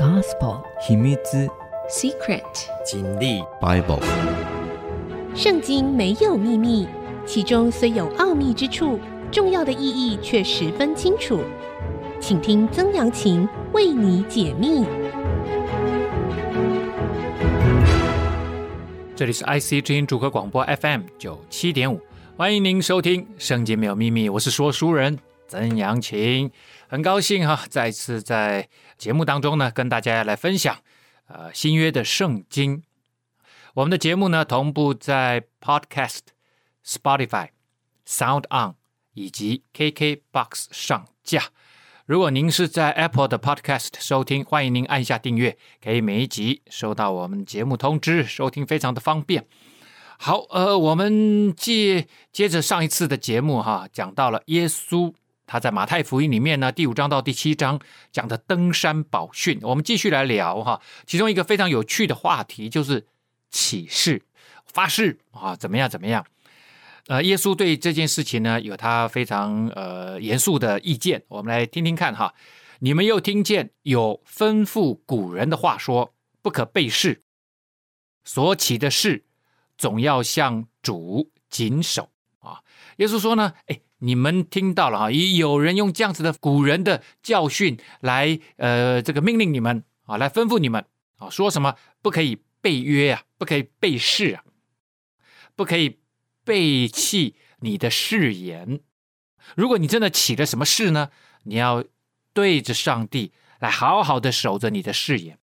Gospel. 秘密 Secret. 真理。Bible. 圣经没有秘密，其中虽有奥秘之处，重要的意义却十分清楚。请听曾阳晴为你解密。这里是 IC 之音主客广播 FM 九七点五，欢迎您收听《圣经没有秘密》，我是说书人曾阳晴，很高兴哈，再次在节目当中呢，跟大家来分享呃新约的圣经。我们的节目呢，同步在 Podcast、Spotify、Sound On 以及 KKBox 上架。如果您是在 Apple 的 Podcast 收听，欢迎您按下订阅，可以每一集收到我们节目通知，收听非常的方便。好，呃，我们接接着上一次的节目哈，讲到了耶稣他在马太福音里面呢，第五章到第七章讲的登山宝训，我们继续来聊哈。其中一个非常有趣的话题就是起誓、发誓啊，怎么样怎么样。呃，耶稣对这件事情呢，有他非常呃严肃的意见。我们来听听看哈。你们又听见有吩咐古人的话说，不可背誓，所起的誓总要向主谨守啊。耶稣说呢，哎，你们听到了啊，有人用这样子的古人的教训来呃这个命令你们啊，来吩咐你们啊，说什么不可以背约啊，不可以背誓啊，不可以。背弃你的誓言，如果你真的起了什么誓呢？你要对着上帝来好好的守着你的誓言。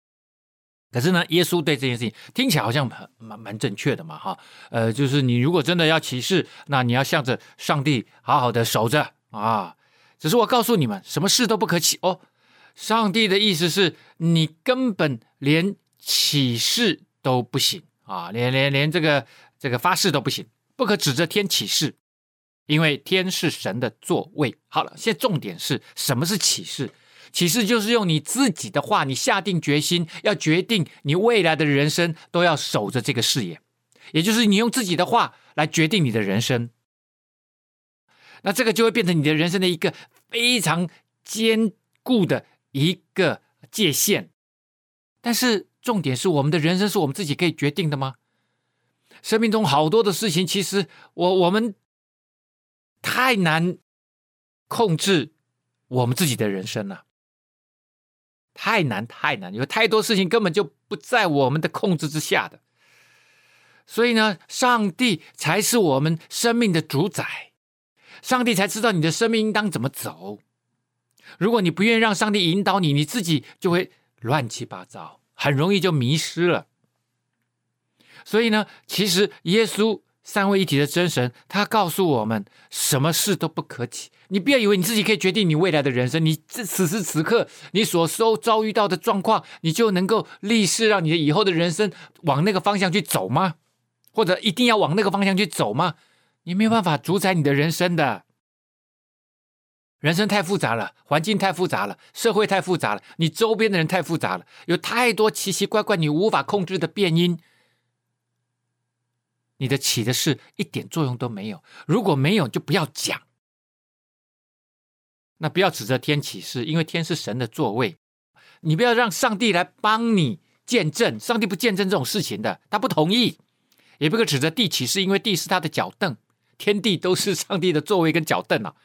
可是呢，耶稣对这件事情听起来好像蛮蛮正确的嘛，哈，呃，就是你如果真的要起誓，那你要向着上帝好好的守着啊。只是我告诉你们，什么事都不可起哦。上帝的意思是你根本连起誓都不行啊，连连连这个这个发誓都不行。不可指着天起誓，因为天是神的座位。好了，现在重点是什么是起誓？其实就是用你自己的话，你下定决心要决定你未来的人生都要守着这个誓言，也就是你用自己的话来决定你的人生。那这个就会变成你的人生的一个非常坚固的一个界限。但是重点是，我们的人生是我们自己可以决定的吗？生命中好多的事情，其实我我们太难控制我们自己的人生了，太难太难，有太多事情根本就不在我们的控制之下的。所以呢，上帝才是我们生命的主宰，上帝才知道你的生命应当怎么走。如果你不愿意让上帝引导你，你自己就会乱七八糟，很容易就迷失了。所以呢，其实耶稣三位一体的真神，他告诉我们，什么事都不可起。你不要以为你自己可以决定你未来的人生，你这此时此刻你所受遭遇到的状况，你就能够立誓让你的以后的人生往那个方向去走吗？或者一定要往那个方向去走吗？你没有办法主宰你的人生的。人生太复杂了，环境太复杂了，社会太复杂了，你周边的人太复杂了，有太多奇奇怪怪你无法控制的变因。你的起的誓一点作用都没有，如果没有就不要讲。那不要指着天起誓，因为天是神的座位，你不要让上帝来帮你见证，上帝不见证这种事情的，他不同意。也不可指着地起誓，因为地是他的脚凳，天地都是上帝的座位跟脚凳啊。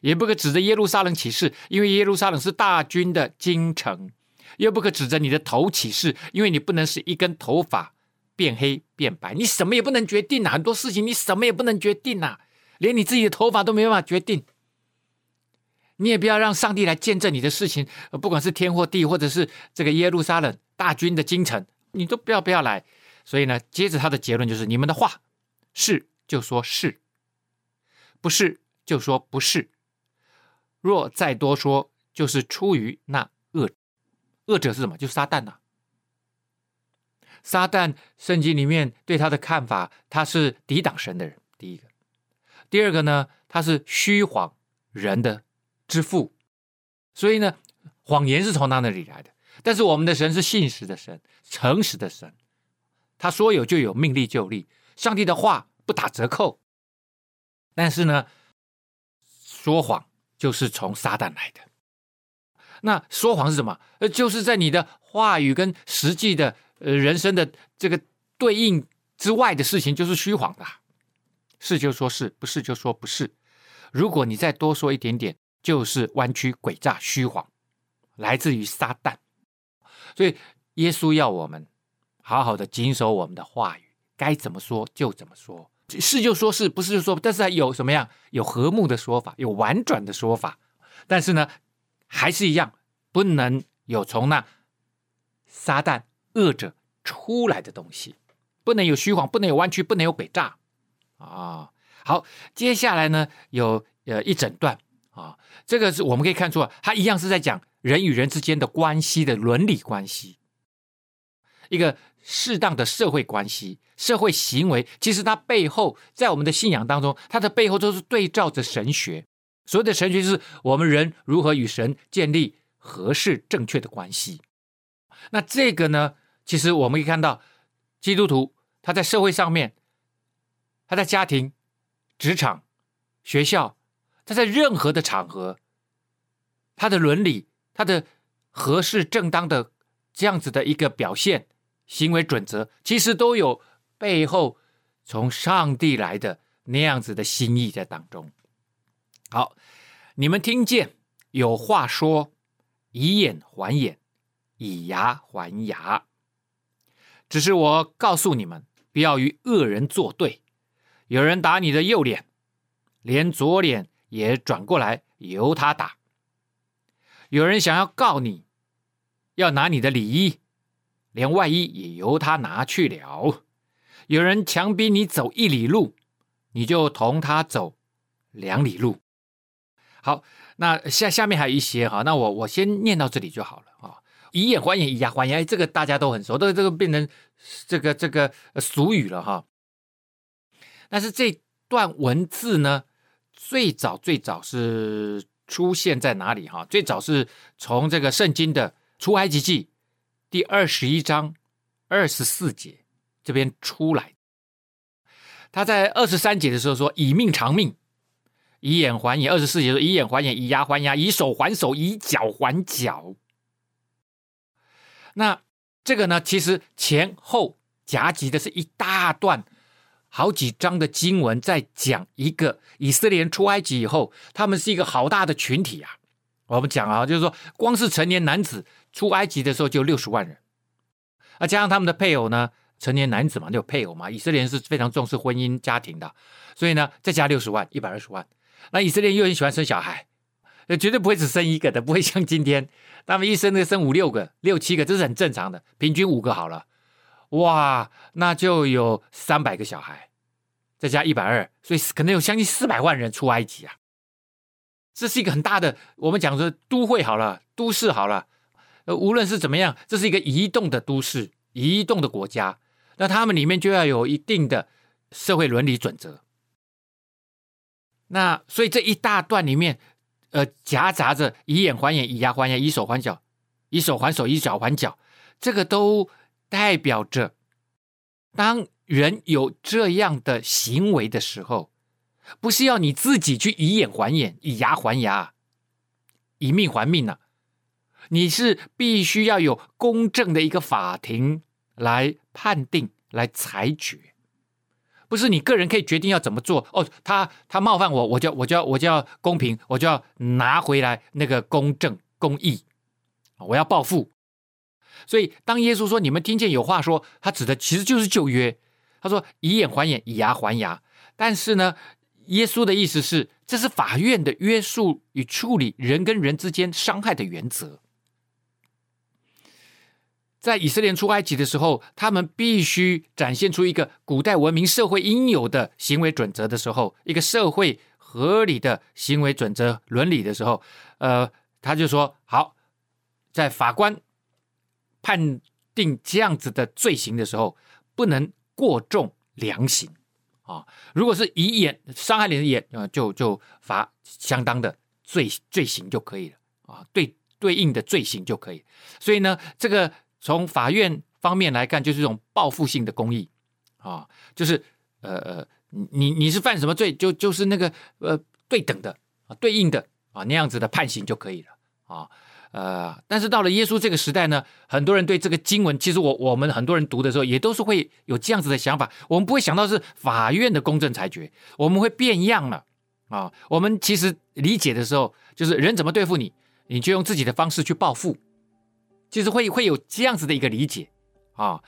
也不可指着耶路撒冷起誓，因为耶路撒冷是大军的京城。又不可指着你的头起誓，因为你不能是一根头发。变黑变白，你什么也不能决定呐！很多事情你什么也不能决定呐，连你自己的头发都没办法决定。你也不要让上帝来见证你的事情，不管是天或地，或者是这个耶路撒冷大军的京城，你都不要不要来。所以呢，接着他的结论就是：你们的话是就说是，不是就说不是。若再多说，就是出于那恶恶者是什么？就是撒旦呐。撒旦，圣经里面对他的看法，他是抵挡神的人。第一个，第二个呢，他是虚谎人的之父。所以呢，谎言是从他那里来的。但是我们的神是信实的神，诚实的神，他说有就有，命立就立。上帝的话不打折扣。但是呢，说谎就是从撒旦来的。那说谎是什么？呃，就是在你的话语跟实际的呃人生的这个对应之外的事情，就是虚谎的。是就说是，不是就说不是。如果你再多说一点点，就是弯曲、诡诈、虚谎，来自于撒旦。所以耶稣要我们好好的谨守我们的话语，该怎么说就怎么说。是就说是，不是就说，但是有什么样？有和睦的说法，有婉转的说法。但是呢，还是一样，不能有从那撒旦恶者出来的东西，不能有虚谎，不能有弯曲，不能有诡诈啊。好，接下来呢，有呃一整段啊，这个是我们可以看出，它一样是在讲人与人之间的关系的伦理关系，一个适当的社会关系。社会行为其实它背后，在我们的信仰当中，它的背后都是对照着神学。所谓的神学，就是我们人如何与神建立合适、正确的关系。那这个呢，其实我们可以看到，基督徒他在社会上面，他在家庭、职场、学校，他在任何的场合，他的伦理、他的合适、正当的这样子的一个表现、行为准则，其实都有。背后从上帝来的那样子的心意在当中。好，你们听见有话说，以眼还眼，以牙还牙。只是我告诉你们，不要与恶人作对。有人打你的右脸，连左脸也转过来由他打。有人想要告你，要拿你的里衣，连外衣也由他拿去了。有人强逼你走一里路，你就同他走两里路。好，那下下面还有一些哈，那我我先念到这里就好了。以眼还眼，以牙还牙，这个大家都很熟，都这个变成这个这个俗语了哈。但是这段文字呢，最早最早是出现在哪里哈？最早是从这个圣经的出埃及记第二十一章二十四节。这边出来，他在二十三节的时候说：“以命偿命，以眼还眼。”二十四节说：“以眼还眼，以牙还牙，以手还手，以脚还脚。”那这个呢，其实前后夹击的是一大段，好几章的经文，在讲一个以色列人出埃及以后，他们是一个好大的群体啊。我们讲啊，就是说，光是成年男子出埃及的时候就六十万人，啊，加上他们的配偶呢。成年男子嘛，就有配偶嘛。以色列人是非常重视婚姻家庭的，所以呢，再加六十万，一百二十万。那以色列人又很喜欢生小孩，绝对不会只生一个的，不会像今天他们一生就生五六个、六七个，这是很正常的，平均五个好了。哇，那就有三百个小孩，再加一百二，所以可能有将近四百万人出埃及啊。这是一个很大的，我们讲说都会好了，都市好了，呃，无论是怎么样，这是一个移动的都市，移动的国家。那他们里面就要有一定的社会伦理准则。那所以这一大段里面，呃，夹杂着以眼还眼，以牙还牙，以手还脚，以手还手，以脚还脚，这个都代表着，当人有这样的行为的时候，不是要你自己去以眼还眼，以牙还牙，以命还命呐、啊，你是必须要有公正的一个法庭。来判定，来裁决，不是你个人可以决定要怎么做哦。他他冒犯我，我就我就要我就要公平，我就要拿回来那个公正公义，我要报复。所以当耶稣说你们听见有话说，他指的其实就是旧约。他说以眼还眼，以牙还牙。但是呢，耶稣的意思是，这是法院的约束与处理人跟人之间伤害的原则。在以色列出埃及的时候，他们必须展现出一个古代文明社会应有的行为准则的时候，一个社会合理的行为准则伦理的时候，呃，他就说：好，在法官判定这样子的罪行的时候，不能过重量刑啊。如果是以眼伤害人的眼，呃，就就罚相当的罪罪行就可以了啊，对对应的罪行就可以。所以呢，这个。从法院方面来看，就是这种报复性的公义啊，就是呃呃，你你是犯什么罪，就就是那个呃对等的啊，对应的啊那样子的判刑就可以了啊。呃，但是到了耶稣这个时代呢，很多人对这个经文，其实我我们很多人读的时候，也都是会有这样子的想法。我们不会想到是法院的公正裁决，我们会变样了啊。我们其实理解的时候，就是人怎么对付你，你就用自己的方式去报复，就是会会有这样子的一个理解啊。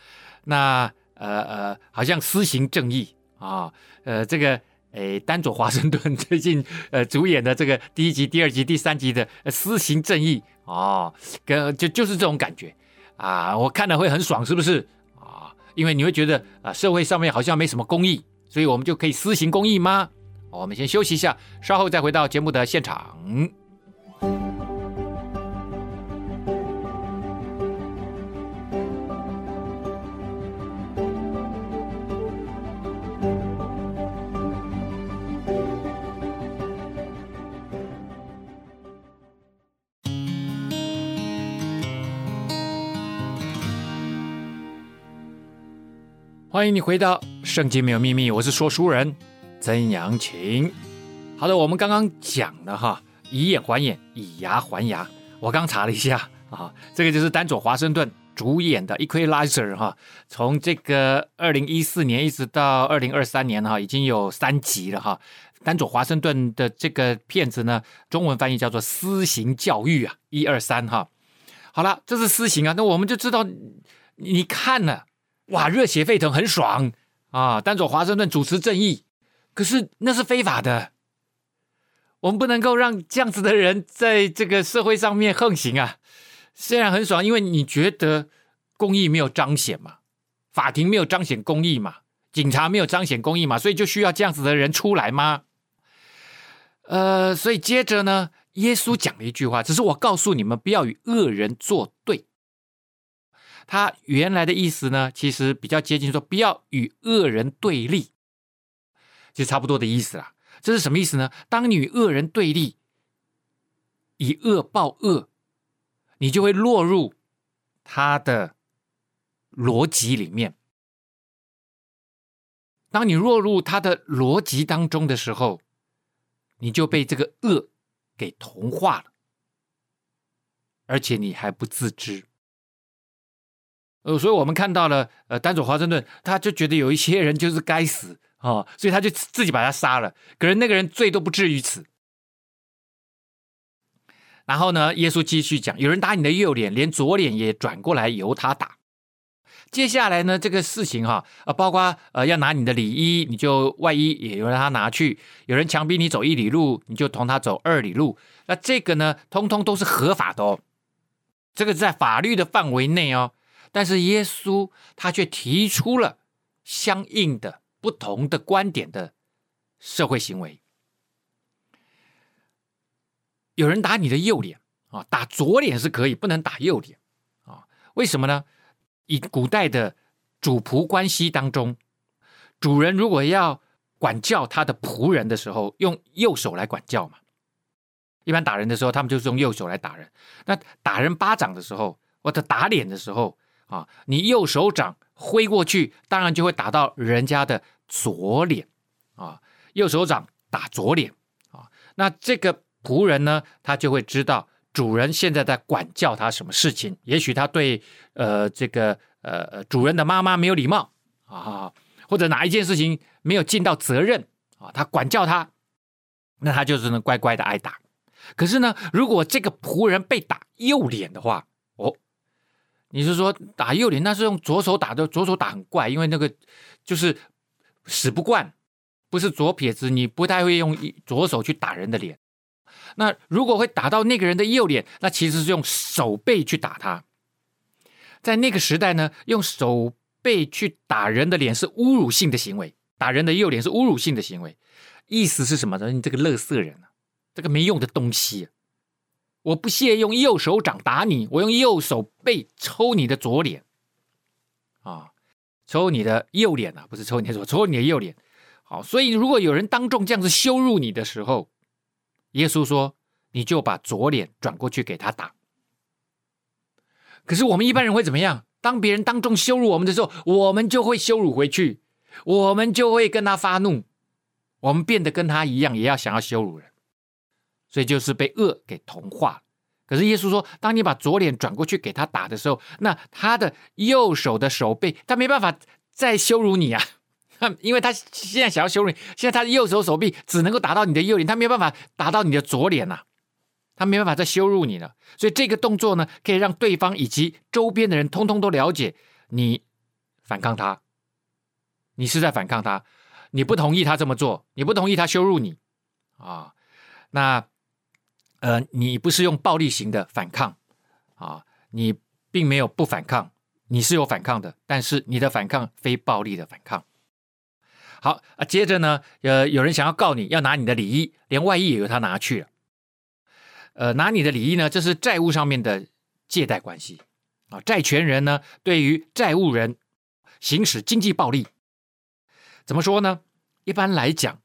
那呃呃，好像施行正义啊，呃这个。诶，丹佐华盛顿最近呃主演的这个第一集、第二集、第三集的《施行正义》哦，跟就就是这种感觉啊，我看了会很爽，是不是啊？因为你会觉得啊，社会上面好像没什么公义，所以我们就可以施行公义吗？我们先休息一下，稍后再回到节目的现场。欢迎你回到《圣经没有秘密》，我是说书人曾阳晴。好的，我们刚刚讲了哈，以眼还眼，以牙还牙。我刚查了一下啊，这个就是丹佐华盛顿主演的《Equalizer》哈，从这个二零一四年一直到二零二三年哈，已经有三集了哈。丹佐华盛顿的这个片子呢，中文翻译叫做《私刑教育》啊，一二三哈。好了，这是私刑啊，那我们就知道你看了。哇，热血沸腾，很爽啊！丹佐华盛顿主持正义，可是那是非法的。我们不能够让这样子的人在这个社会上面横行啊！虽然很爽，因为你觉得公益没有彰显嘛，法庭没有彰显公益嘛，警察没有彰显公益嘛，所以就需要这样子的人出来吗？呃，所以接着呢，耶稣讲了一句话，只是我告诉你们，不要与恶人作对。他原来的意思呢，其实比较接近说，不要与恶人对立，就差不多的意思啦。这是什么意思呢？当你与恶人对立，以恶报恶，你就会落入他的逻辑里面。当你落入他的逻辑当中的时候，你就被这个恶给同化了，而且你还不自知。呃，所以我们看到了，呃，丹佐华盛顿，他就觉得有一些人就是该死啊，所以他就自己把他杀了。可是那个人罪都不至于此。然后呢，耶稣继续讲，有人打你的右脸，连左脸也转过来由他打。接下来呢，这个事情哈，啊，包括呃要拿你的里衣，你就外衣也由他拿去。有人强逼你走一里路，你就同他走二里路。那这个呢，通通都是合法的哦，这个在法律的范围内哦。但是耶稣他却提出了相应的不同的观点的社会行为。有人打你的右脸啊，打左脸是可以，不能打右脸啊？为什么呢？以古代的主仆关系当中，主人如果要管教他的仆人的时候，用右手来管教嘛。一般打人的时候，他们就是用右手来打人。那打人巴掌的时候，或者打脸的时候。啊，你右手掌挥过去，当然就会打到人家的左脸啊。右手掌打左脸啊，那这个仆人呢，他就会知道主人现在在管教他什么事情。也许他对呃这个呃主人的妈妈没有礼貌啊，或者哪一件事情没有尽到责任啊，他管教他，那他就是能乖乖的挨打。可是呢，如果这个仆人被打右脸的话，哦。你是说打右脸，那是用左手打的，左手打很怪，因为那个就是使不惯，不是左撇子，你不太会用左手去打人的脸。那如果会打到那个人的右脸，那其实是用手背去打他。在那个时代呢，用手背去打人的脸是侮辱性的行为，打人的右脸是侮辱性的行为。意思是什么呢？你这个垃圾人啊，这个没用的东西。我不屑用右手掌打你，我用右手背抽你的左脸，啊，抽你的右脸啊，不是抽你的左，抽你的右脸。好，所以如果有人当众这样子羞辱你的时候，耶稣说，你就把左脸转过去给他打。可是我们一般人会怎么样？当别人当众羞辱我们的时候，我们就会羞辱回去，我们就会跟他发怒，我们变得跟他一样，也要想要羞辱人。所以就是被恶给同化，可是耶稣说，当你把左脸转过去给他打的时候，那他的右手的手背，他没办法再羞辱你啊，因为他现在想要羞辱你，现在他的右手手臂只能够打到你的右脸，他没办法打到你的左脸呐、他没办法再羞辱你了。所以这个动作呢，可以让对方以及周边的人通通都了解你反抗他，你是在反抗他，你不同意他这么做，你不同意他羞辱你啊，那。呃，你不是用暴力型的反抗啊，你并没有不反抗，你是有反抗的，但是你的反抗非暴力的反抗。好啊，接着呢，呃，有人想要告你，要拿你的礼衣，连外衣也由他拿去了。呃，拿你的礼衣呢，这是债务上面的借贷关系啊，债权人呢，对于债务人行使经济暴力，怎么说呢？一般来讲。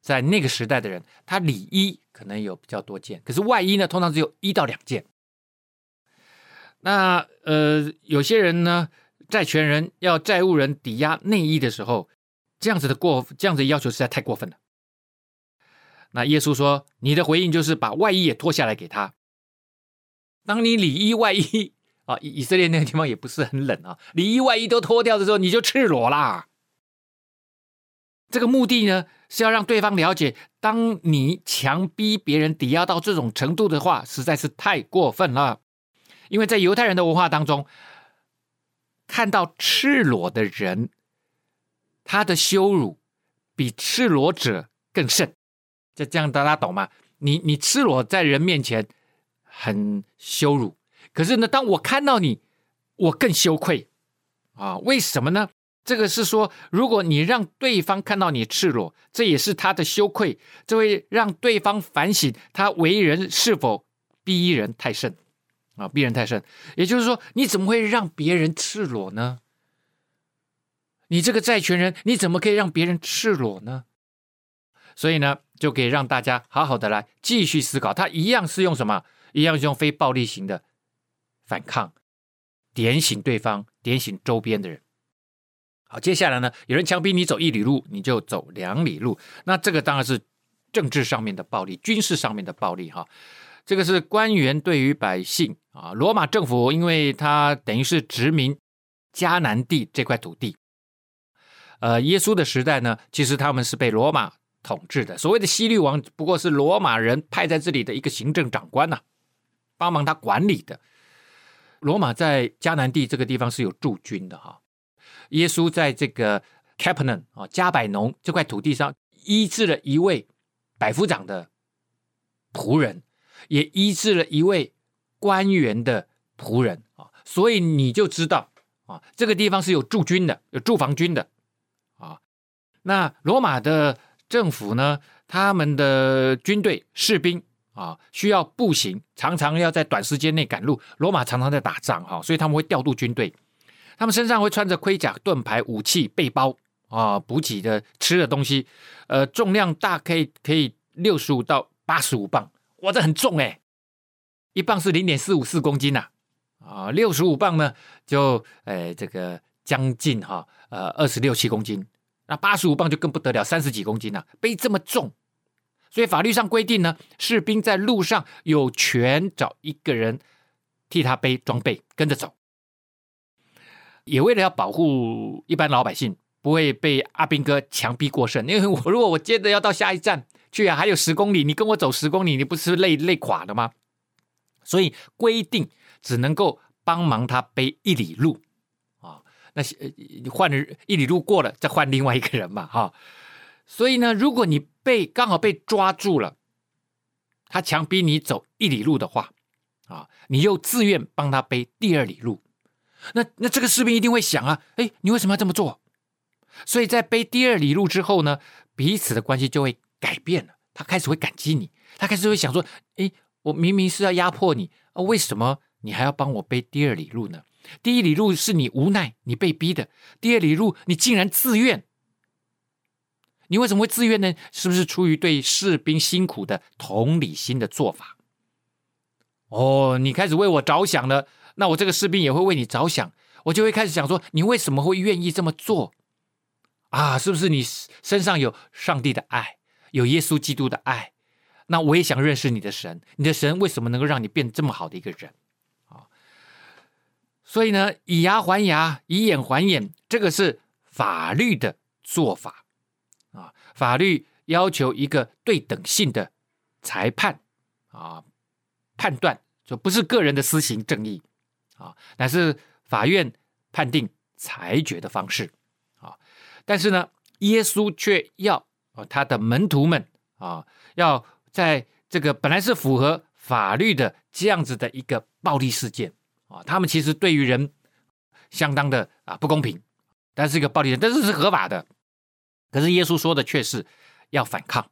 在那个时代的人，他礼衣可能有比较多件，可是外衣呢，通常只有一到两件。那呃，有些人呢，债权人要债务人抵押内衣的时候，这样子的过，这样子的要求实在太过分了。那耶稣说，你的回应就是把外衣也脱下来给他。当你里衣外衣啊，以色列那个地方也不是很冷啊，里衣外衣都脱掉的时候，你就赤裸啦。这个目的呢，是要让对方了解，当你强逼别人抵押到这种程度的话，实在是太过分了。因为在犹太人的文化当中，看到赤裸的人，他的羞辱比赤裸者更甚。这这样大家懂吗？你你赤裸在人面前很羞辱，可是呢，当我看到你，我更羞愧啊？为什么呢？这个是说，如果你让对方看到你赤裸，这也是他的羞愧，这会让对方反省他为人是否逼人太甚啊，逼人太甚。也就是说，你怎么会让别人赤裸呢？你这个债权人，你怎么可以让别人赤裸呢？所以呢，就可以让大家好好的来继续思考，他一样是用什么？一样是用非暴力型的反抗，点醒对方，点醒周边的人。好，接下来呢，有人强逼你走一里路，你就走两里路。那这个当然是政治上面的暴力，军事上面的暴力哈。这个是官员对于百姓啊，罗马政府，因为他等于是殖民迦南地这块土地。呃，耶稣的时代呢，其实他们是被罗马统治的。所谓的西律王，不过是罗马人派在这里的一个行政长官呐、帮忙他管理的。罗马在迦南地这个地方是有驻军的哈。耶稣在这个 c a p e n a n 啊，加百农这块土地上医治了一位百夫长的仆人，也医治了一位官员的仆人啊，所以你就知道啊，这个地方是有驻军的，有驻防军的啊。那罗马的政府呢，他们的军队士兵啊，需要步行，常常要在短时间内赶路。罗马常常在打仗哈，所以他们会调度军队。他们身上会穿着盔甲、盾牌、武器、背包啊，补给的吃的东西，呃，重量大可以可以六十五到八十五磅，哇，这很重哎！一磅是零点四五四公斤呐，啊，六十五磅呢，就呃这个将近哈呃二十六七公斤，那八十五磅就更不得了，三十几公斤呐，背这么重，所以法律上规定呢，士兵在路上有权找一个人替他背装备，跟着走。也为了要保护一般老百姓不会被阿兵哥强逼过剩，因为我如果我接着要到下一站去啊，还有十公里，你跟我走十公里，你不是累累垮了吗？所以规定只能够帮忙他背一里路啊，那你换了一里路过了，再换另外一个人嘛，哈。所以呢，如果你被刚好被抓住了，他强逼你走一里路的话，啊，你又自愿帮他背第二里路。那那这个士兵一定会想啊，哎，你为什么要这么做？所以在背第二里路之后呢，彼此的关系就会改变了。他开始会感激你，他开始会想说，哎，我明明是要压迫你啊，为什么你还要帮我背第二里路呢？第一里路是你无奈，你被逼的；第二里路你竟然自愿，你为什么会自愿呢？是不是出于对士兵辛苦的同理心的做法？哦，你开始为我着想了。那我这个士兵也会为你着想，我就会开始想说，你为什么会愿意这么做？啊，是不是你身上有上帝的爱，有耶稣基督的爱？那我也想认识你的神，你的神为什么能够让你变这么好的一个人啊？所以呢，以牙还牙，以眼还眼，这个是法律的做法啊。法律要求一个对等性的裁判啊，判断就不是个人的私刑正义啊，乃是法院判定裁决的方式啊。但是呢，耶稣却要啊他的门徒们啊要。在这个本来是符合法律的这样子的一个暴力事件啊，他们其实对于人相当的啊不公平，但是一个暴力，但是是合法的。可是耶稣说的却是要反抗，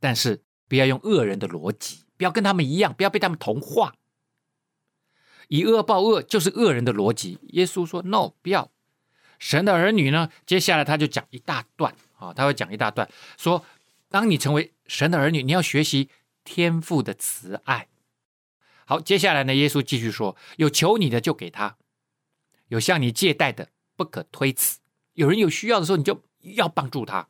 但是不要用恶人的逻辑，不要跟他们一样，不要被他们同化。以恶报恶就是恶人的逻辑。耶稣说：“No，不要。”神的儿女呢，接下来他就讲一大段啊，他会讲一大段说。当你成为神的儿女，你要学习天父的慈爱。好，接下来呢，耶稣继续说：有求你的就给他，有向你借贷的不可推辞。有人有需要的时候，你就要帮助他。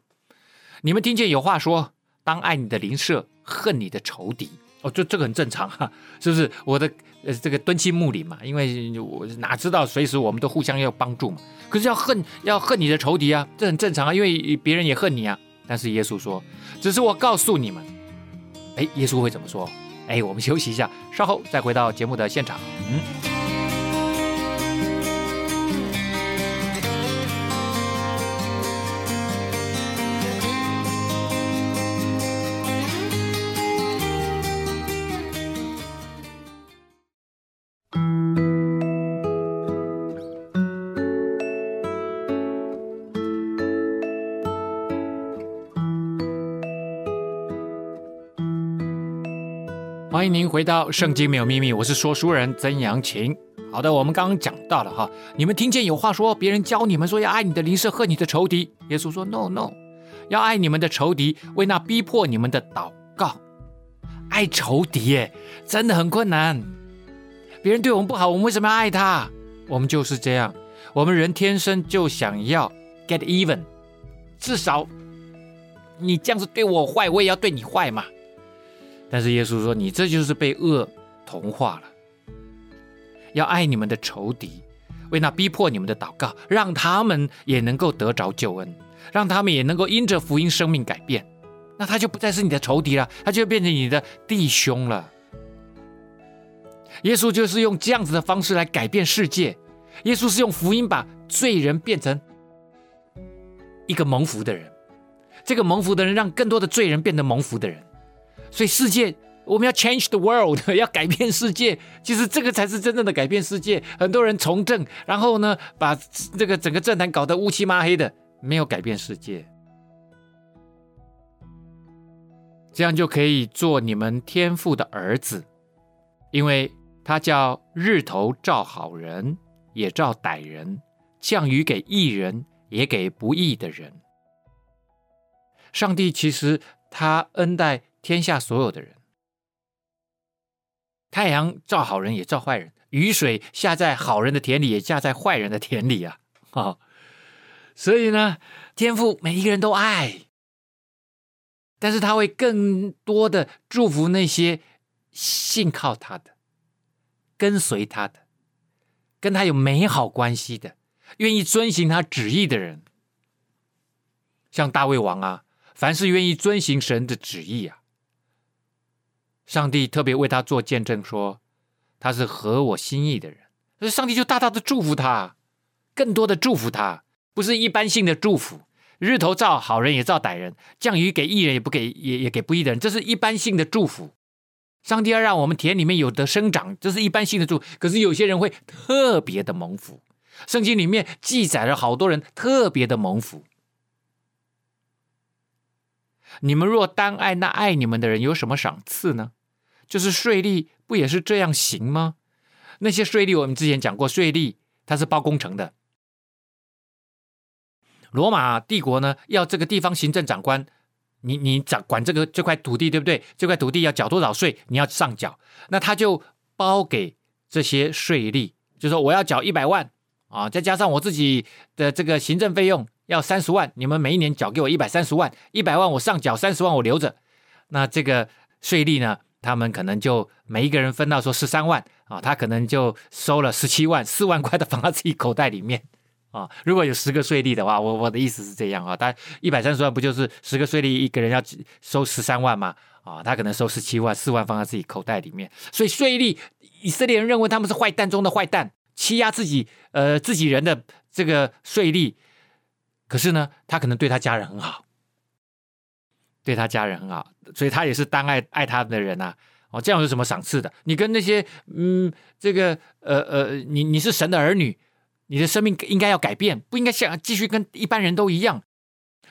你们听见有话说：当爱你的邻舍，恨你的仇敌。哦，这这个很正常哈，是不是？我的呃这个敦亲睦邻嘛，因为我哪知道随时我们都互相要帮助嘛。可是要恨要恨你的仇敌啊，这很正常啊，因为别人也恨你啊。但是耶稣说：“只是我告诉你们，哎，耶稣会怎么说？哎，我们休息一下，稍后再回到节目的现场。”嗯。欢迎您回到《圣经没有秘密》，我是说书人曾阳晴。好的，我们刚刚讲到了哈，你们听见有话说，别人教你们说要爱你的邻舍，恨你的仇敌。耶稣说：“No No，要爱你们的仇敌，为那逼迫你们的祷告。爱仇敌耶，真的很困难。别人对我们不好，我们为什么要爱他？我们就是这样，我们人天生就想要 get even，至少你这样子对我坏，我也要对你坏嘛。”但是耶稣说：“你这就是被恶同化了。要爱你们的仇敌，为那逼迫你们的祷告，让他们也能够得着救恩，让他们也能够因着福音生命改变。那他就不再是你的仇敌了，他就变成你的弟兄了。耶稣就是用这样子的方式来改变世界。耶稣是用福音把罪人变成一个蒙福的人，这个蒙福的人让更多的罪人变得蒙福的人。”所以世界，我们要 change the world，要改变世界。其实这个才是真正的改变世界。很多人从政，然后呢，把这个整个政坛搞得乌漆抹黑的，没有改变世界。这样就可以做你们天父的儿子，因为他叫日头照好人，也照歹人；降雨给义人，也给不义的人。上帝其实他恩待。天下所有的人，太阳照好人也照坏人，雨水下在好人的田里也下在坏人的田里啊！哈，所以呢，天父每一个人都爱，但是他会更多的祝福那些信靠他的、跟随他的、跟他有美好关系的、愿意遵行他旨意的人，像大卫王啊，凡是愿意遵行神的旨意啊。上帝特别为他做见证，说他是合我心意的人，所以上帝就大大的祝福他，更多的祝福他，不是一般性的祝福。日头照好人也照歹人，降雨给义人也不给也也给不义的人，这是一般性的祝福。上帝要让我们田里面有得生长，这是一般性的祝福。可是有些人会特别的蒙福，圣经里面记载了好多人特别的蒙福。你们若单爱那爱你们的人，有什么赏赐呢？就是税吏不也是这样行吗？那些税吏我们之前讲过，税吏他是包工程的。罗马帝国呢，要这个地方行政长官，你你掌管这个这块土地，对不对？这块土地要缴多少税，你要上缴。那他就包给这些税吏，就说我要缴一百万啊，再加上我自己的这个行政费用要三十万，你们每一年缴给我一百三十万，一百万我上缴，三十万我留着。那这个。税吏呢，他们可能就每一个人分到说十三万啊，他可能就收了十七万，四万块的放到自己口袋里面啊。如果有十个税利的话，我我的意思是这样啊，他一百三十万不就是十个税利一个人要收十三万吗？啊，他可能收十七万，四万放在自己口袋里面。所以税吏以色列人认为他们是坏蛋中的坏蛋，欺压自己呃自己人的这个税吏。可是呢，他可能对他家人很好。对他家人很好，所以他也是当爱爱他的人呐、哦，这样有什么赏赐的？你跟那些嗯，这个呃呃，你你是神的儿女，你的生命应该要改变，不应该像继续跟一般人都一样。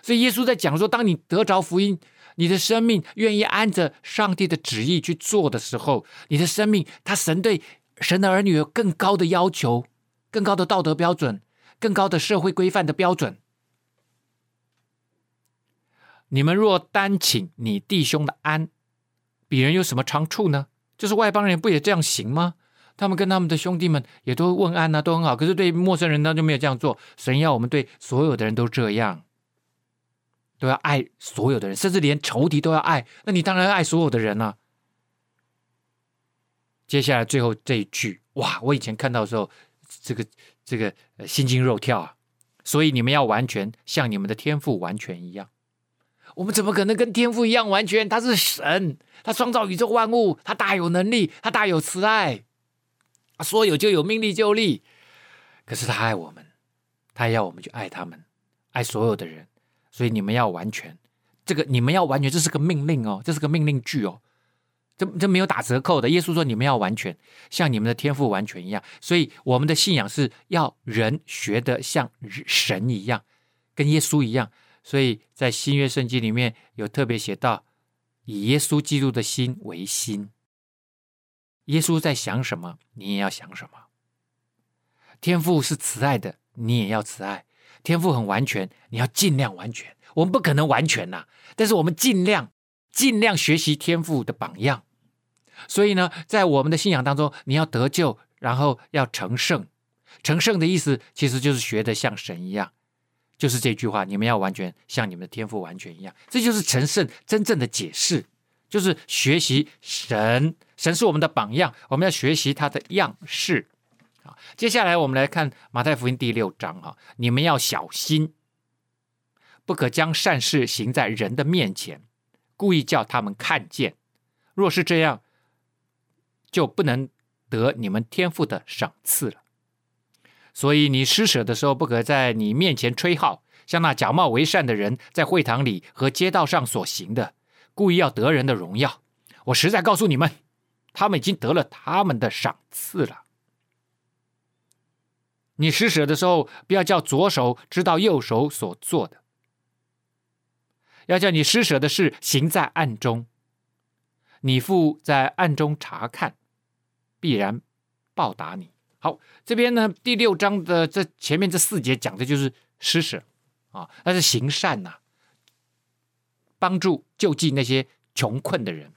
所以耶稣在讲说，当你得着福音，你的生命愿意按着上帝的旨意去做的时候，你的生命，他神对神的儿女有更高的要求，更高的道德标准，更高的社会规范的标准。你们若单请你弟兄的安，比人有什么长处呢？就是外邦人不也这样行吗？他们跟他们的兄弟们也都问安呐、都很好。可是对陌生人呢，就没有这样做。神要我们对所有的人都这样，都要爱所有的人，甚至连仇敌都要爱。那你当然要爱所有的人了、啊。接下来最后这一句，哇！我以前看到的时候，这个这个心惊肉跳啊。所以你们要完全像你们的天赋完全一样。我们怎么可能跟天父一样完全？他是神，他创造宇宙万物，他大有能力，他大有慈爱，说有就有，命立就立。可是他爱我们，他要我们去爱他们，爱所有的人。所以你们要完全，这个你们要完全，这是个命令哦，这是个命令句哦，这这没有打折扣的。耶稣说你们要完全，像你们的天赋完全一样。所以我们的信仰是要人学得像神一样，跟耶稣一样。所以在新约圣经里面有特别写到，以耶稣基督的心为心。耶稣在想什么，你也要想什么。天父是慈爱的，你也要慈爱。天父很完全，你要尽量完全。我们不可能完全呐，但是我们尽量尽量学习天父的榜样。所以呢，在我们的信仰当中，你要得救，然后要成圣。成圣的意思其实就是学的像神一样。就是这句话，你们要完全像你们的天赋完全一样，这就是成圣真正的解释，就是学习神，神是我们的榜样，我们要学习他的样式。好，接下来我们来看马太福音第六章啊，你们要小心，不可将善事行在人的面前，故意叫他们看见，若是这样，就不能得你们天赋的赏赐了。所以你施舍的时候，不可在你面前吹号，像那假冒为善的人在会堂里和街道上所行的，故意要得人的荣耀。我实在告诉你们，他们已经得了他们的赏赐了。你施舍的时候，不要叫左手知道右手所做的，要叫你施舍的事行在暗中，你父在暗中察看，必然报答你。好，这边呢，第六章的这前面这四节讲的就是施舍啊，那是行善呐、帮助救济那些穷困的人。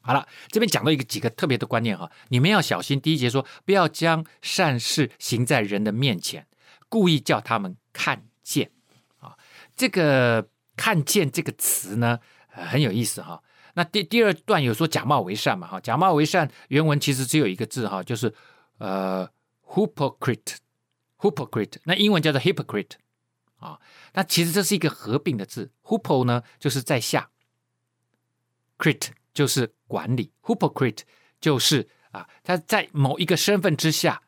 好了，这边讲到一个几个特别的观念哈，你们要小心。第一节说，不要将善事行在人的面前，故意叫他们看见啊。这个看见这个词呢，很有意思哈。那第第二段有说假冒为善嘛哈，假冒为善原文其实只有一个字哈，就是。呃，hypocrite，hypocrite，那英文叫做 hypocrite 啊，那其实这是一个合并的字，hypo 呢就是在下，crit 就是管理，hypocrite 就是啊，他在某一个身份之下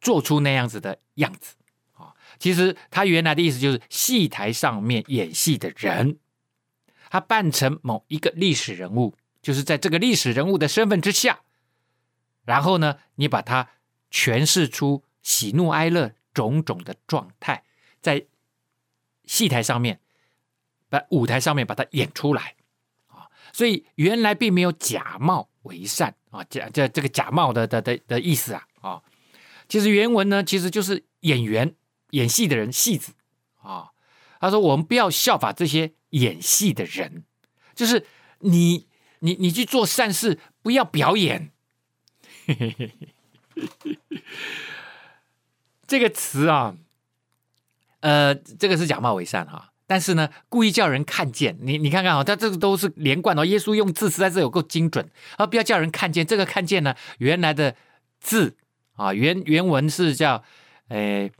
做出那样子的样子啊，其实他原来的意思就是戏台上面演戏的人，他扮成某一个历史人物，就是在这个历史人物的身份之下。然后呢，你把它诠释出喜怒哀乐种种的状态，在戏台上面，把舞台上面把它演出来啊。所以原来并没有假冒为善啊，假这这个假冒的的的的意思啊啊。其实原文呢，其实就是演员演戏的人戏子啊。他说：“我们不要效法这些演戏的人，就是你你你去做善事，不要表演。”嘿嘿嘿，这个词啊，呃，这个是假冒伪善哈。但是呢，故意叫人看见。你你看看啊、哦，他这个都是连贯的。耶稣用字实在是有够精准啊！不要叫人看见，这个看见呢，原来的字啊，原原文是叫诶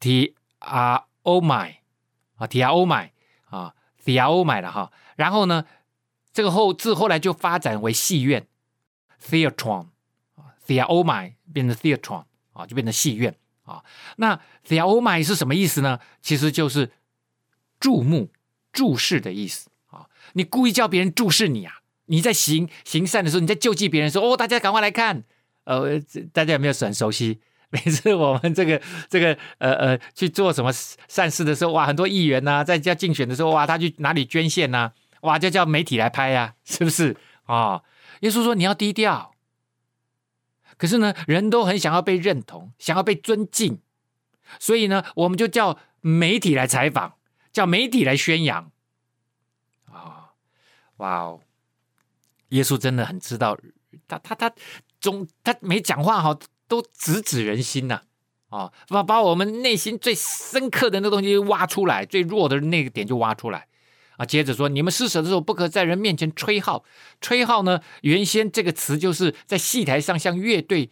，t r o m i 啊，t r o m i 啊，t r o m i 了哈。然后呢，这个后字后来就发展为戏院，theatron 啊，t r o m i 变成 theatron 啊，就变成戏院啊。那 t r o m i 是什么意思呢？其实就是。注目、注视的意思啊！你故意叫别人注视你啊！你在行行善的时候，你在救济别人说：“哦，大家赶快来看！”呃，大家有没有很熟悉？每次我们这个这个呃呃去做什么善事的时候，哇，很多议员呐、在家竞选的时候，哇，他去哪里捐献呐、啊？哇，就叫媒体来拍呀、啊，是不是啊、哦？耶稣说：“你要低调。”可是呢，人都很想要被认同，想要被尊敬，所以呢，我们就叫媒体来采访。叫媒体来宣扬啊！哇哦，耶稣真的很知道，他他他总他没讲话哈，都直指人心呐啊！把把我们内心最深刻的那东西挖出来，最弱的那个点就挖出来啊！接着说，你们施舍的时候不可在人面前吹号，吹号呢，原先这个词就是在戏台上像乐队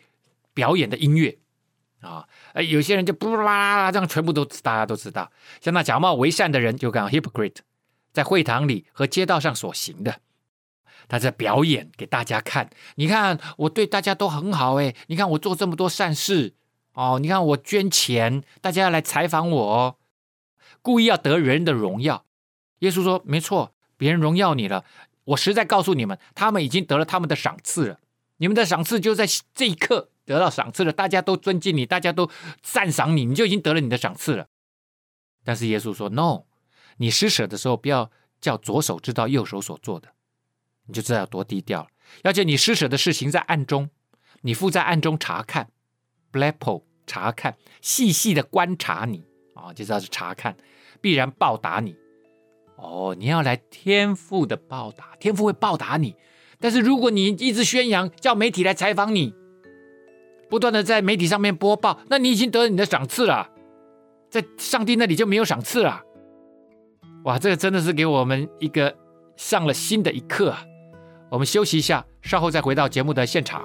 表演的音乐。啊，哎，有些人就不啦啦啦，这样全部都大家都知道。像那假冒为善的人，就讲 hypocrite，在会堂里和街道上所行的，他在表演给大家看。你看我对大家都很好，诶，你看我做这么多善事哦，你看我捐钱，大家要来采访我，故意要得人的荣耀。耶稣说：没错，别人荣耀你了。我实在告诉你们，他们已经得了他们的赏赐了。你们的赏赐就在这一刻。得到赏赐了，大家都尊敬你，大家都赞赏你，你就已经得了你的赏赐了。但是耶稣说：“No，你施舍的时候，不要叫左手知道右手所做的，你就知道要多低调了。要叫你施舍的事情在暗中，你父在暗中查看，blepo 查看，细细的观察你啊、就知道是查看，必然报答你。哦，你要来天父的报答，天父会报答你。但是如果你一直宣扬，叫媒体来采访你。”不断的在媒体上面播报，那你已经得了你的赏赐了，在上帝那里就没有赏赐了。哇，这个真的是给我们一个上了新的一课啊！我们休息一下，稍后再回到节目的现场。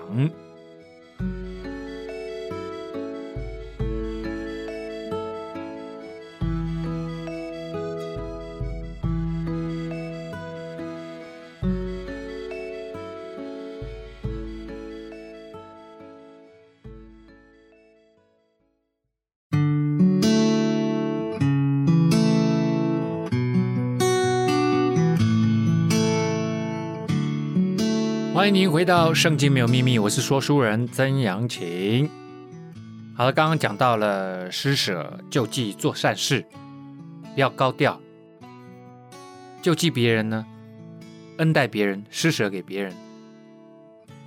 欢迎您回到《圣经没有秘密》，我是说书人曾阳晴。好了，刚刚讲到了施舍、救济、做善事，不要高调。救济别人呢，恩待别人，施舍给别人，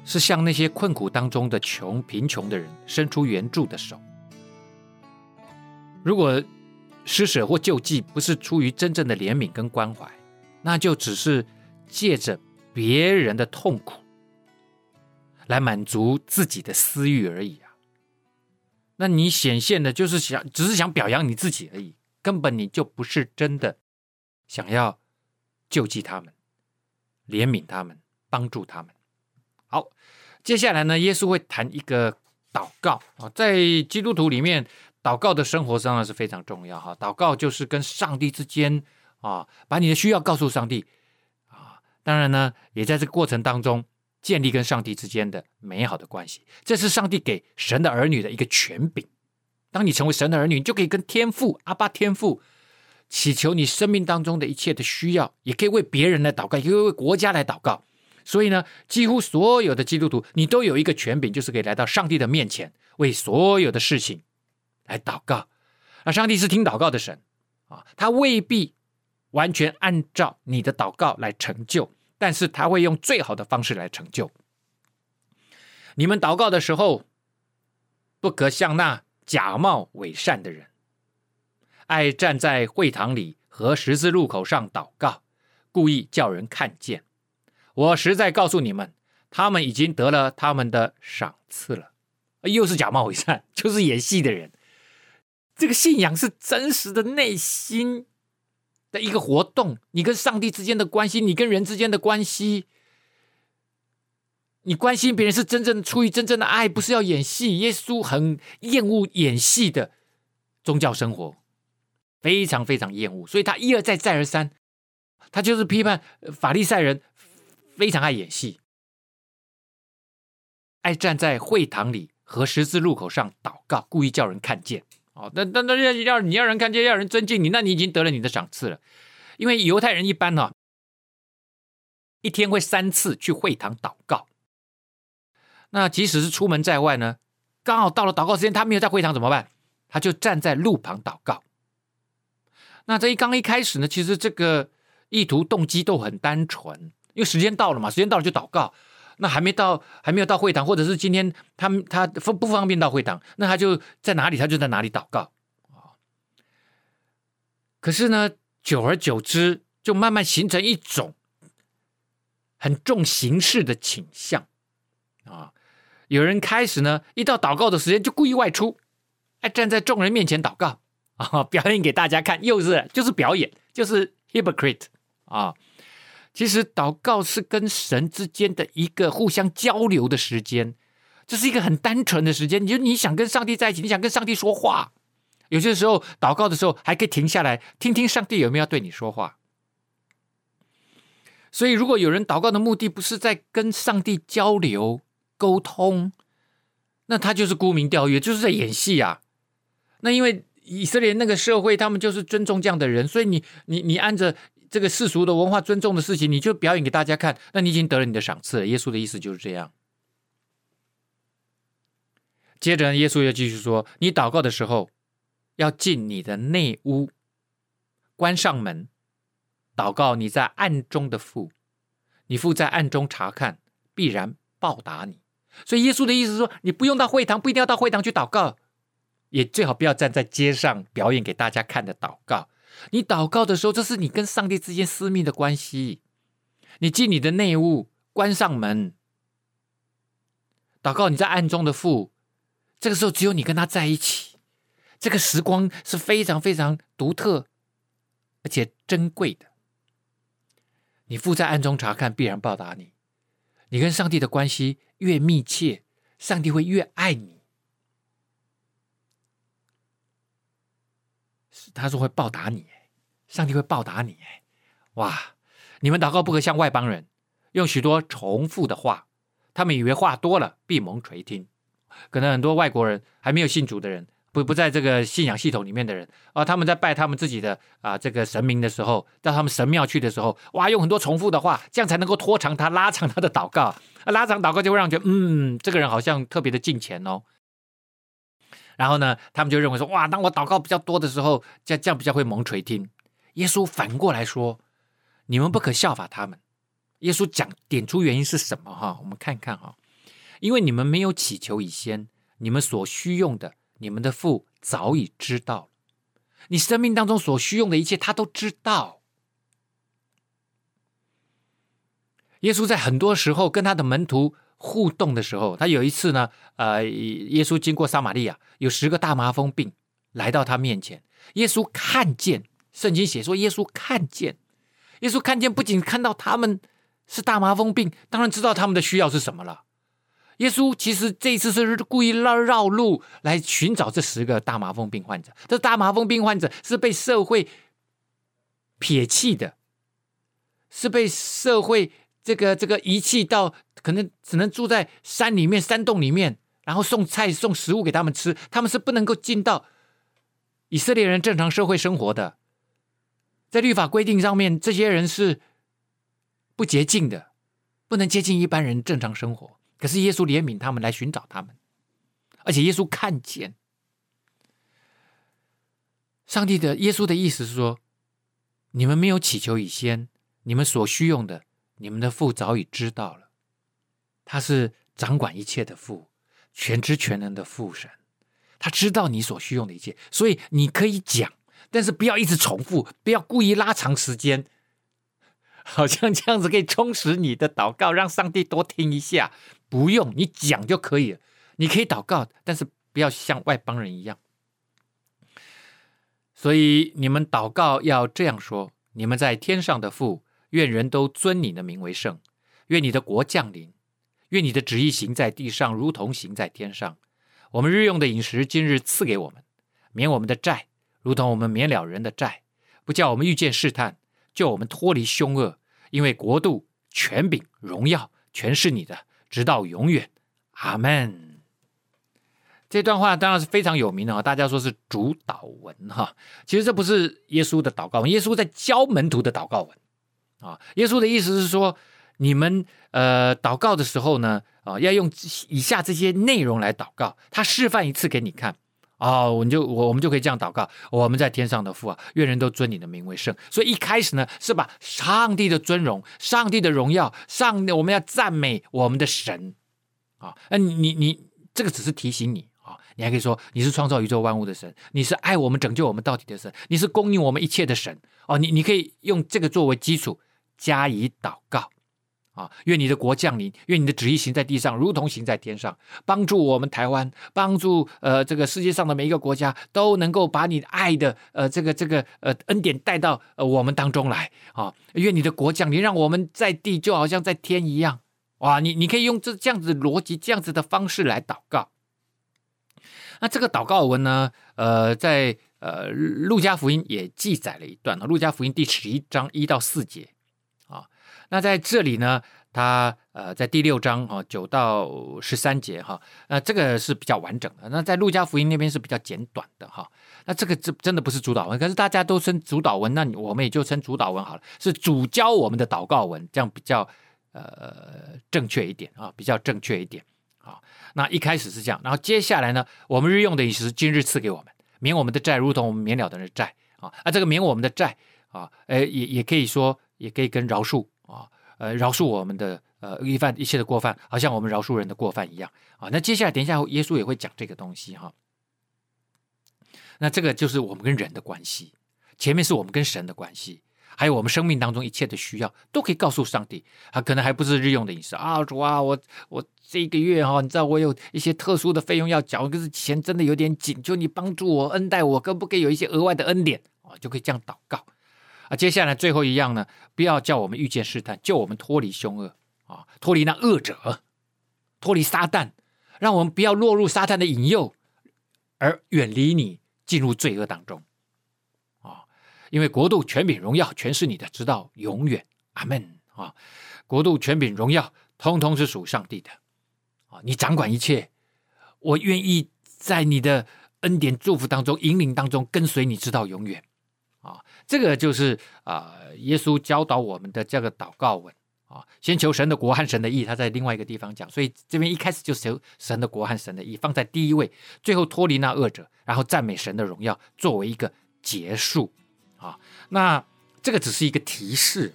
是向那些困苦当中的穷、贫穷的人伸出援助的手。如果施舍或救济不是出于真正的怜悯跟关怀，那就只是借着别人的痛苦。来满足自己的私欲而已啊！那你显现的就是想，只是想表扬你自己而已，根本你就不是真的想要救济他们、怜悯他们、帮助他们。好，接下来呢，耶稣会谈一个祷告啊，在基督徒里面，祷告的生活当然是非常重要哈。祷告就是跟上帝之间啊，把你的需要告诉上帝。当然呢，也在这个过程当中。建立跟上帝之间的美好的关系，这是上帝给神的儿女的一个权柄。当你成为神的儿女，你就可以跟天父阿爸天父祈求你生命当中的一切的需要，也可以为别人来祷告，也可以为国家来祷告。所以呢，几乎所有的基督徒，你都有一个权柄，就是可以来到上帝的面前，为所有的事情来祷告。而上帝是听祷告的神啊，他未必完全按照你的祷告来成就。但是他会用最好的方式来成就。你们祷告的时候，不可像那假冒伪善的人，爱站在会堂里和十字路口上祷告，故意叫人看见。我实在告诉你们，他们已经得了他们的赏赐了。又是假冒伪善，就是演戏的人。这个信仰是真实的内心的一个活动，你跟上帝之间的关系，你跟人之间的关系，你关心别人是真正出于真正的爱，不是要演戏。耶稣很厌恶演戏的宗教生活，非常非常厌恶，所以他一而再再而三，他就是批判法利赛人非常爱演戏，爱站在会堂里和十字路口上祷告，故意叫人看见。哦，那那那要要你要人看见，要人尊敬你，那你已经得了你的赏赐了。因为犹太人一般呢、哦，一天会三次去会堂祷告。那即使是出门在外呢，刚好到了祷告时间，他没有在会堂怎么办？他就站在路旁祷告。那这一刚一开始呢，其实这个意图动机都很单纯，因为时间到了嘛，时间到了就祷告。那还没到，还没有到会堂，或者是今天他他不不方便到会堂，那他就在哪里，他就在哪里祷告啊。可是呢，久而久之，就慢慢形成一种很重形式的倾向啊。有人开始呢，一到祷告的时间就故意外出，哎，站在众人面前祷告啊，表演给大家看，又是就是表演，就是 hypocrite 啊。其实祷告是跟神之间的一个互相交流的时间，这是一个很单纯的时间。你就你想跟上帝在一起，你想跟上帝说话，有些时候祷告的时候还可以停下来听听上帝有没有要对你说话。所以，如果有人祷告的目的不是在跟上帝交流沟通，那他就是沽名钓誉，就是在演戏啊。那因为以色列那个社会，他们就是尊重这样的人，所以你你你按着。这个世俗的文化尊重的事情，你就表演给大家看，那你已经得了你的赏赐了。耶稣的意思就是这样。接着，耶稣又继续说：“你祷告的时候，要进你的内屋，关上门，祷告你在暗中的父，你父在暗中察看，必然报答你。”所以，耶稣的意思是说，你不用到会堂，不一定要到会堂去祷告，也最好不要站在街上表演给大家看的祷告。你祷告的时候，这是你跟上帝之间私密的关系。你进你的内屋，关上门，祷告你在暗中的父。这个时候只有你跟他在一起，这个时光是非常非常独特而且珍贵的。你父在暗中察看，必然报答你。你跟上帝的关系越密切，上帝会越爱你。他说会报答你，上帝会报答你，哇！你们祷告不可像外邦人，用许多重复的话，他们以为话多了必蒙垂听。可能很多外国人还没有信主的人，不不在这个信仰系统里面的人啊，他们在拜他们自己的啊这个神明的时候，到他们神庙去的时候，哇，用很多重复的话，这样才能够拖长他、拉长他的祷告，啊拉长祷告就会让人觉得，嗯，这个人好像特别的敬虔哦。然后呢，他们就认为说，哇，当我祷告比较多的时候，这样这样比较会蒙垂听。耶稣反过来说，你们不可效法他们。耶稣讲点出原因是什么？哈，我们看看哈，因为你们没有祈求以先，你们所需用的，你们的父早已知道。你生命当中所需用的一切，他都知道。耶稣在很多时候跟他的门徒。互动的时候，他有一次呢，呃，耶稣经过撒玛利亚，有十个大麻风病来到他面前。耶稣看见，圣经写说，耶稣看见，耶稣看见，不仅看到他们是大麻风病，当然知道他们的需要是什么了。耶稣其实这一次是故意绕绕路来寻找这十个大麻风病患者。这大麻风病患者是被社会撇弃的，是被社会。这个这个遗弃到可能只能住在山里面、山洞里面，然后送菜、送食物给他们吃，他们是不能够进到以色列人正常社会生活的。在律法规定上面，这些人是不洁净的，不能接近一般人正常生活。可是耶稣怜悯他们，来寻找他们，而且耶稣看见上帝的耶稣的意思是说：你们没有祈求以先，你们所需用的。你们的父早已知道了，他是掌管一切的父，全知全能的父神，他知道你所需用的一切，所以你可以讲，但是不要一直重复，不要故意拉长时间，好像这样子可以充实你的祷告，让上帝多听一下。不用，你讲就可以了。你可以祷告，但是不要像外邦人一样。所以你们祷告要这样说：你们在天上的父，愿人都尊你的名为圣。愿你的国降临，愿你的旨意行在地上，如同行在天上。我们日用的饮食，今日赐给我们，免我们的债，如同我们免了人的债，不叫我们遇见试探，救我们脱离凶恶。因为国度、权柄、荣耀，全是你的，直到永远。阿门。这段话当然是非常有名的哈，大家说是主祷文哈。其实这不是耶稣的祷告文，耶稣在教门徒的祷告文啊。耶稣的意思是说，你们呃祷告的时候呢，啊要用以下这些内容来祷告。他示范一次给你看啊，我们就我我们就可以这样祷告：我们在天上的父啊，愿人都尊你的名为圣。所以一开始呢，是把上帝的尊荣、上帝的荣耀、上我们要赞美我们的神啊。那你你这个只是提醒你啊。你还可以说你是创造宇宙万物的神，你是爱我们、拯救我们到底的神，你是供应我们一切的神哦。你你可以用这个作为基础加以祷告啊，愿你的国降临，愿你的旨意行在地上，如同行在天上。帮助我们台湾，帮助呃这个世界上的每一个国家都能够把你爱的呃这个这个呃恩典带到呃我们当中来啊。愿你的国降临，让我们在地就好像在天一样哇。你你可以用这这样子逻辑、这样子的方式来祷告。那这个祷告文呢，呃，在呃路加福音也记载了一段啊，路加福音第十一章一到四节。那在这里呢，他呃在第六章哈九到十三节哈，那这个是比较完整的。那在路加福音那边是比较简短的哈。那这个这真的不是主导文，可是大家都称主导文，那我们也就称主导文好了，是主教我们的祷告文，这样比较呃正确一点啊，比较正确一点啊。那一开始是这样，然后接下来呢，我们日用的饮食今日赐给我们，免我们的债，如同我们免了的人债啊。啊，这个免我们的债啊，呃，也也可以说，也可以跟饶恕啊，呃，饶恕我们的呃一犯一切的过犯，好像我们饶恕人的过犯一样啊。那接下来等一下，耶稣也会讲这个东西哈、那这个就是我们跟人的关系，前面是我们跟神的关系。还有我们生命当中一切的需要，都可以告诉上帝。啊，可能还不是日用的饮食啊，主啊，我我这个月哈、你知道我有一些特殊的费用要缴，可是钱真的有点紧，求你帮助我，恩待我，可不可以有一些额外的恩典啊？就可以这样祷告。啊，接下来最后一样呢，不要叫我们遇见试探，救我们脱离凶恶啊，脱离那恶者，脱离撒旦，让我们不要落入撒旦的引诱，而远离你，进入罪恶当中。啊因为国度、权柄、荣耀全是你的，直到永远。阿门啊！国度、权柄、荣耀，通通是属上帝的啊！你掌管一切，我愿意在你的恩典祝福当中、引领当中跟随你，直到永远！这个就是啊，耶稣教导我们的这个祷告文啊。先求神的国和神的义，他在另外一个地方讲，所以这边一开始就求神的国和神的义放在第一位，最后脱离那恶者，然后赞美神的荣耀作为一个结束。啊，那这个只是一个提示，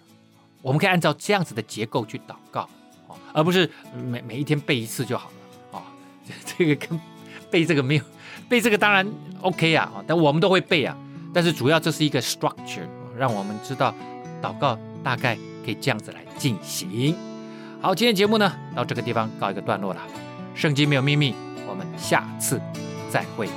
我们可以按照这样子的结构去祷告，啊，而不是每每一天背一次就好了，啊，这个跟背这个没有，背这个当然 OK 啊，但我们都会背啊，但是主要这是一个 structure，让我们知道祷告大概可以这样子来进行。好，今天节目呢到这个地方告一个段落了，圣经没有秘密，我们下次再会。